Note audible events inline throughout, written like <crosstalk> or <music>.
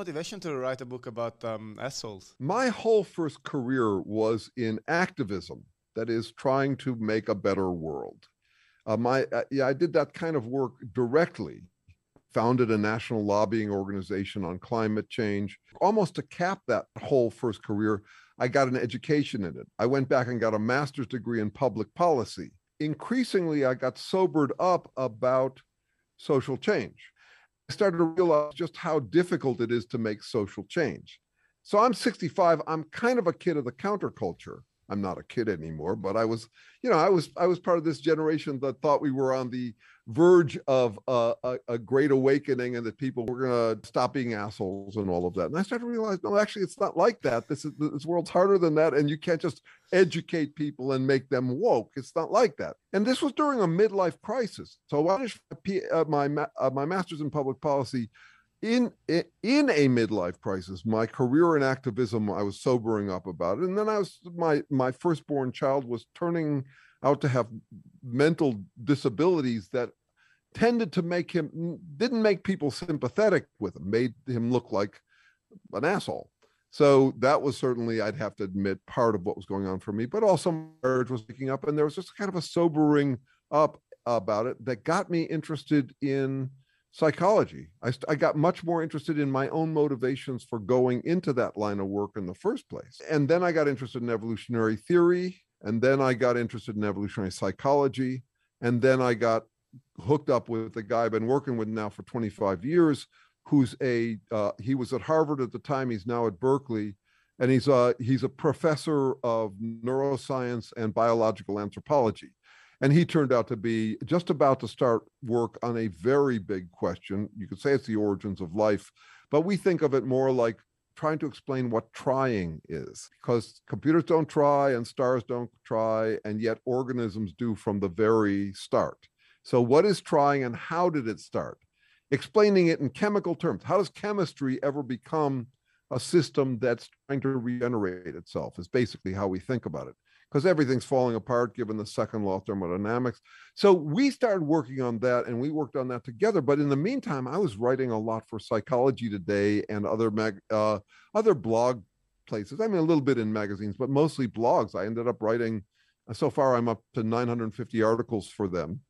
motivation to write a book about um, assholes? My whole first career was in activism, that is, trying to make a better world. Uh, my, uh, yeah, I did that kind of work directly. Founded a national lobbying organization on climate change. Almost to cap that whole first career, I got an education in it. I went back and got a master's degree in public policy. Increasingly, I got sobered up about social change. I started to realize just how difficult it is to make social change. So I'm 65. I'm kind of a kid of the counterculture. I'm not a kid anymore, but I was, you know, I was I was part of this generation that thought we were on the verge of a, a, great awakening and that people were going to stop being assholes and all of that. And I started to realize, no, actually, it's not like that. This is this world's harder than that, and you can't just educate people and make them woke. It's not like that. And this was during a midlife crisis. So I finished uh, my uh, my master's in public policy in in a midlife crisis my career in activism i was sobering up about. It and then i was my my firstborn child was turning out to have mental disabilities that tended to make him didn't make people sympathetic with him made him look like an asshole. So that was certainly i'd have to admit part of what was going on for me. But also marriage was picking up and there was just kind of a sobering up about it that got me interested in psychology. I, I got much more interested in my own motivations for going into that line of work in the first place. And then I got interested in evolutionary theory. And then I got interested in evolutionary psychology. And then I got hooked up with the guy I've been working with now for 25 years, who's a, uh, he was at Harvard at the time, he's now at Berkeley. And he's a, he's a professor of neuroscience and biological anthropology. And he turned out to be just about to start work on a very big question. You could say it's the origins of life, but we think of it more like trying to explain what trying is because computers don't try and stars don't try, and yet organisms do from the very start. So, what is trying and how did it start? Explaining it in chemical terms. How does chemistry ever become a system that's trying to regenerate itself? Is basically how we think about it because everything's falling apart given the second law of thermodynamics. So we started working on that and we worked on that together. But in the meantime, I was writing a lot for Psychology Today and other mag, uh, other blog places. I mean, a little bit in magazines, but mostly blogs. I ended up writing, so far, I'm up to 950 articles for them.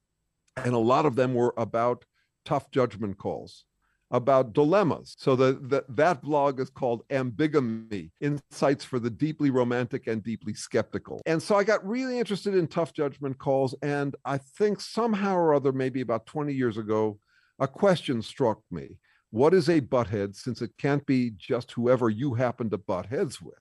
And a lot of them were about tough judgment calls about dilemmas. So the, the, that blog is called Ambigamy Insights for the Deeply Romantic and Deeply Skeptical. And so I got really interested in tough judgment calls. And I think somehow or other, maybe about 20 years ago, a question struck me. What is a butthead since it can't be just whoever you happen to butt heads with?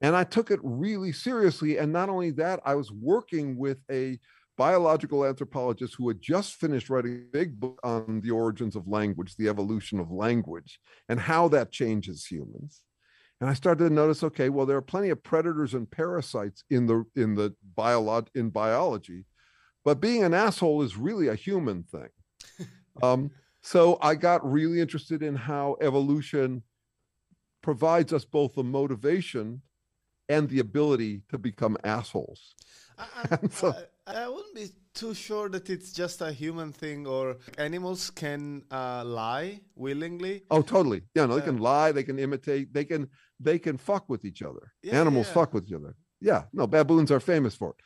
And I took it really seriously. And not only that, I was working with a biological anthropologist who had just finished writing a big book on the origins of language, the evolution of language, and how that changes humans. And I started to notice, okay, well, there are plenty of predators and parasites in the in the biolog in biology, but being an asshole is really a human thing. <laughs> um, so I got really interested in how evolution provides us both the motivation and the ability to become assholes. I, I, <laughs> so, I, wouldn't be too sure that it's just a human thing or animals can uh, lie willingly. Oh, totally. Yeah, no, they can lie, they can imitate, they can they can fuck with each other. Yeah, Animals yeah. fuck with each other. Yeah, no, baboons are famous for it.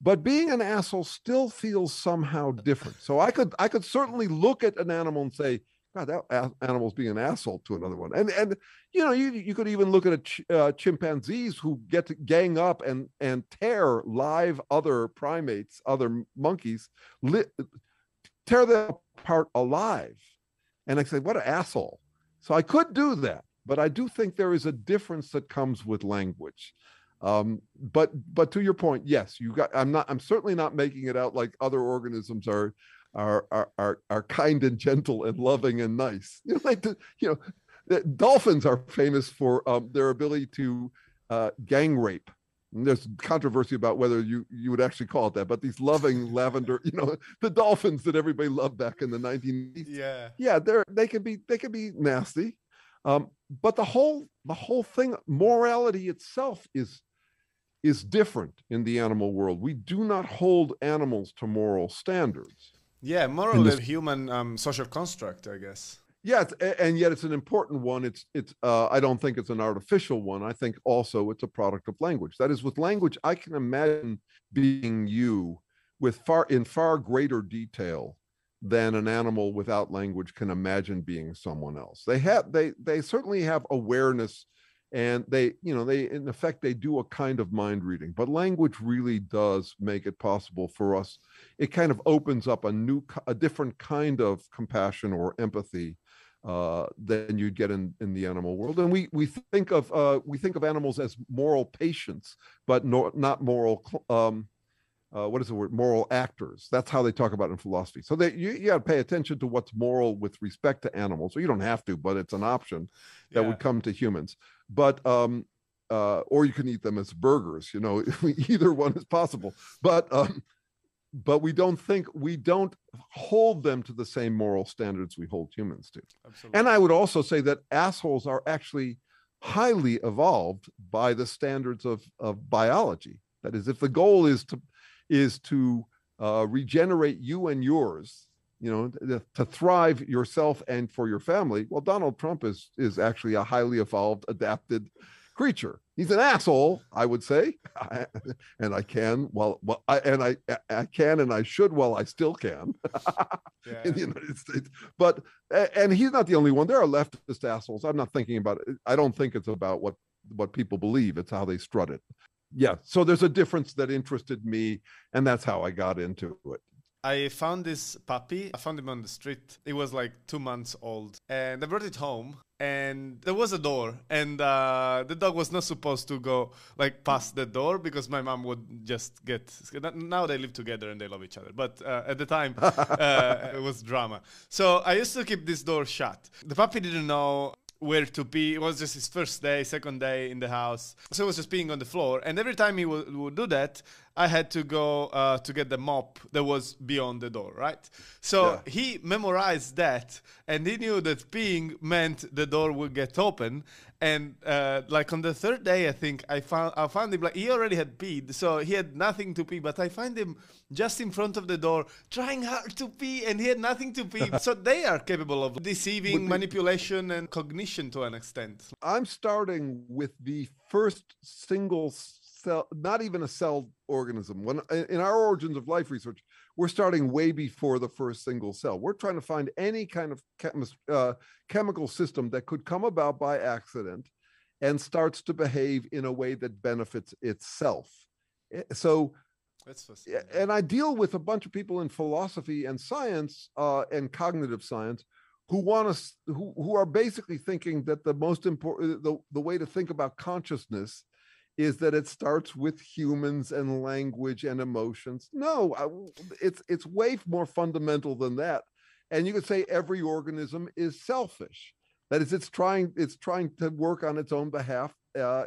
But being an asshole still feels somehow different. So I could I could certainly look at an animal and say, God, that animal's being an asshole to another one. And and you know, you you could even look at ch- uh, chimpanzees who get to gang up and and tear live other primates, other monkeys, li- tear them apart alive. And I say, what an asshole. So I could do that, but I do think there is a difference that comes with language. Um, but but to your point, yes, you got. I'm not. I'm certainly not making it out like other organisms are are are are, are kind and gentle and loving and nice. <laughs> You know, like the, you know, dolphins are famous for um, their ability to uh, gang rape. And there's controversy about whether you you would actually call it that, but these loving <laughs> lavender, you know, the dolphins that everybody loved back in the 1980s. Yeah, yeah, they're they can be they can be nasty, um, but the whole the whole thing, morality itself is is different in the animal world. We do not hold animals to moral standards. Yeah, more or less human um, social construct, I guess. Yes, and yet it's an important one. It's it's. Uh, I don't think it's an artificial one. I think also it's a product of language. That is, with language, I can imagine being you with far in far greater detail than an animal without language can imagine being someone else. They have they they certainly have awareness and they you know they in effect they do a kind of mind reading but language really does make it possible for us it kind of opens up a new a different kind of compassion or empathy uh, than you'd get in, in the animal world. And we we think of uh, we think of animals as moral patients, but no, not moral. Um, uh, what is the word? Moral actors. That's how they talk about it in philosophy. So that you, you got to pay attention to what's moral with respect to animals. So you don't have to, but it's an option that yeah. would come to humans. But um, uh, or you can eat them as burgers. You know, <laughs> either one is possible. But um, but we don't think we don't hold them to the same moral standards we hold humans to. Absolutely. And I would also say that assholes are actually highly evolved by the standards of, of biology. That is, if the goal is to is to uh, regenerate you and yours, you know, to, to thrive yourself and for your family, well, Donald Trump is is actually a highly evolved, adapted creature. He's an asshole, I would say, <laughs> and I can well, well, I, and I I can and I should while I still can <laughs> yeah. in the United States. But and he's not the only one. There are leftist assholes. I'm not thinking about it. I don't think it's about what what people believe. It's how they strut it. Yeah. So there's a difference that interested me, and that's how I got into it. I found this puppy. I found him on the street. It was like two months old. And I brought it home. And there was a door. And uh, the dog was not supposed to go like past the door because my mom would just get. Now they live together and they love each other. But uh, at the time, <laughs> uh, it was drama. So I used to keep this door shut. The puppy didn't know where to pee. It was just his first day, second day in the house. So he was just peeing on the floor. And every time he would, would do that, I had to go uh, to get the mop that was beyond the door, right? So yeah. he memorized that and he knew that peeing meant the door would get open. And uh, like on the third day, I think I found I found him like he already had peed, so he had nothing to pee. But I find him just in front of the door, trying hard to pee, and he had nothing to pee. <laughs> so they are capable of deceiving, the, manipulation, and cognition to an extent. I'm starting with the first single cell, not even a cell organism. When in our origins of life research, we're starting way before the first single cell. We're trying to find any kind of chemis, uh, chemical system that could come about by accident and starts to behave in a way that benefits itself. Eh, so, and I deal with a bunch of people in philosophy and science uh, and cognitive science who want to who, who are basically thinking that the most important the, the way to think about consciousness is that it starts with humans and language and emotions. No, I, it's it's way more fundamental than that. And you could say every organism is selfish. That is, it's trying it's trying to work on its own behalf. Uh,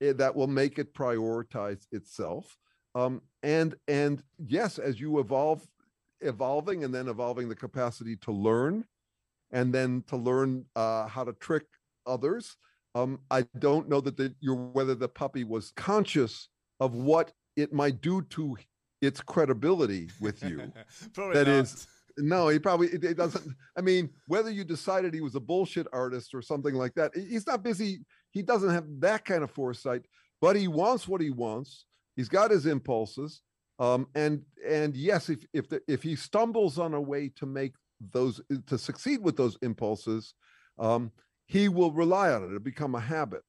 that will make it prioritize itself. Um, and and yes, as you evolve, evolving and then evolving the capacity to learn, and then to learn uh, how to trick others um, I don't know that the, you're, whether the puppy was conscious of what it might do to its credibility with you. <laughs> that not. is, no, he probably it, it, doesn't. I mean, whether you decided he was a bullshit artist or something like that, he's not busy. He doesn't have that kind of foresight, but he wants what he wants. He's got his impulses, um, and and yes, if if the, if he stumbles on a way to make those to succeed with those impulses, um, he will rely on it. It'll become a habit.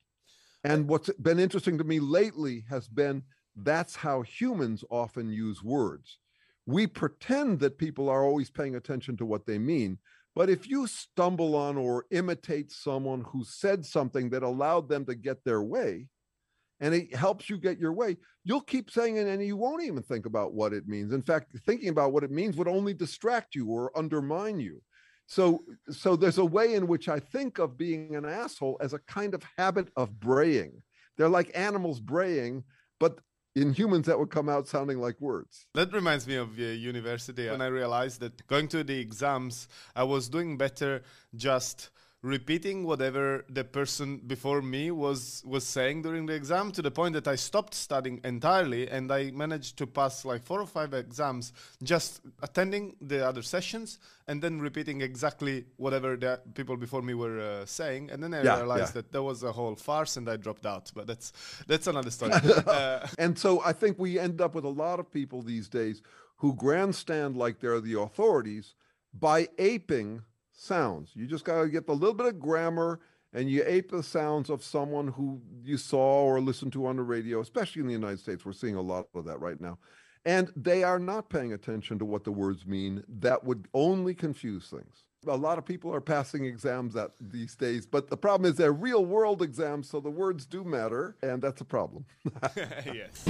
And what's been interesting to me lately has been that's how humans often use words. We pretend that people are always paying attention to what they mean. But if you stumble on or imitate someone who said something that allowed them to get their way, and it helps you get your way, you'll keep saying it and you won't even think about what it means. In fact, thinking about what it means would only distract you or undermine you. So, so there's a way in which I think of being an asshole as a kind of habit of braying. They're like animals braying, but in humans that would come out sounding like words. That reminds me of uh, university when I realized that going to the exams, I was doing better just repeating whatever the person before me was was saying during the exam to the point that I stopped studying entirely and I managed to pass like four or five exams just attending the other sessions and then repeating exactly whatever the people before me were uh, saying. And then I Yeah, realized yeah. that that was a whole farce and I dropped out. But that's that's another story. <laughs> Uh, <laughs> And so I think we end up with a lot of people these days who grandstand like they're the authorities by aping sounds. You just got to get a little bit of grammar and you ape the sounds of someone who you saw or listened to on the radio, especially in the United States. We're seeing a lot of that right now. And they are not paying attention to what the words mean. That would only confuse things. A lot of people are passing exams at these days, but the problem is they're real world exams, so the words do matter, and that's a problem. <laughs> <laughs> yes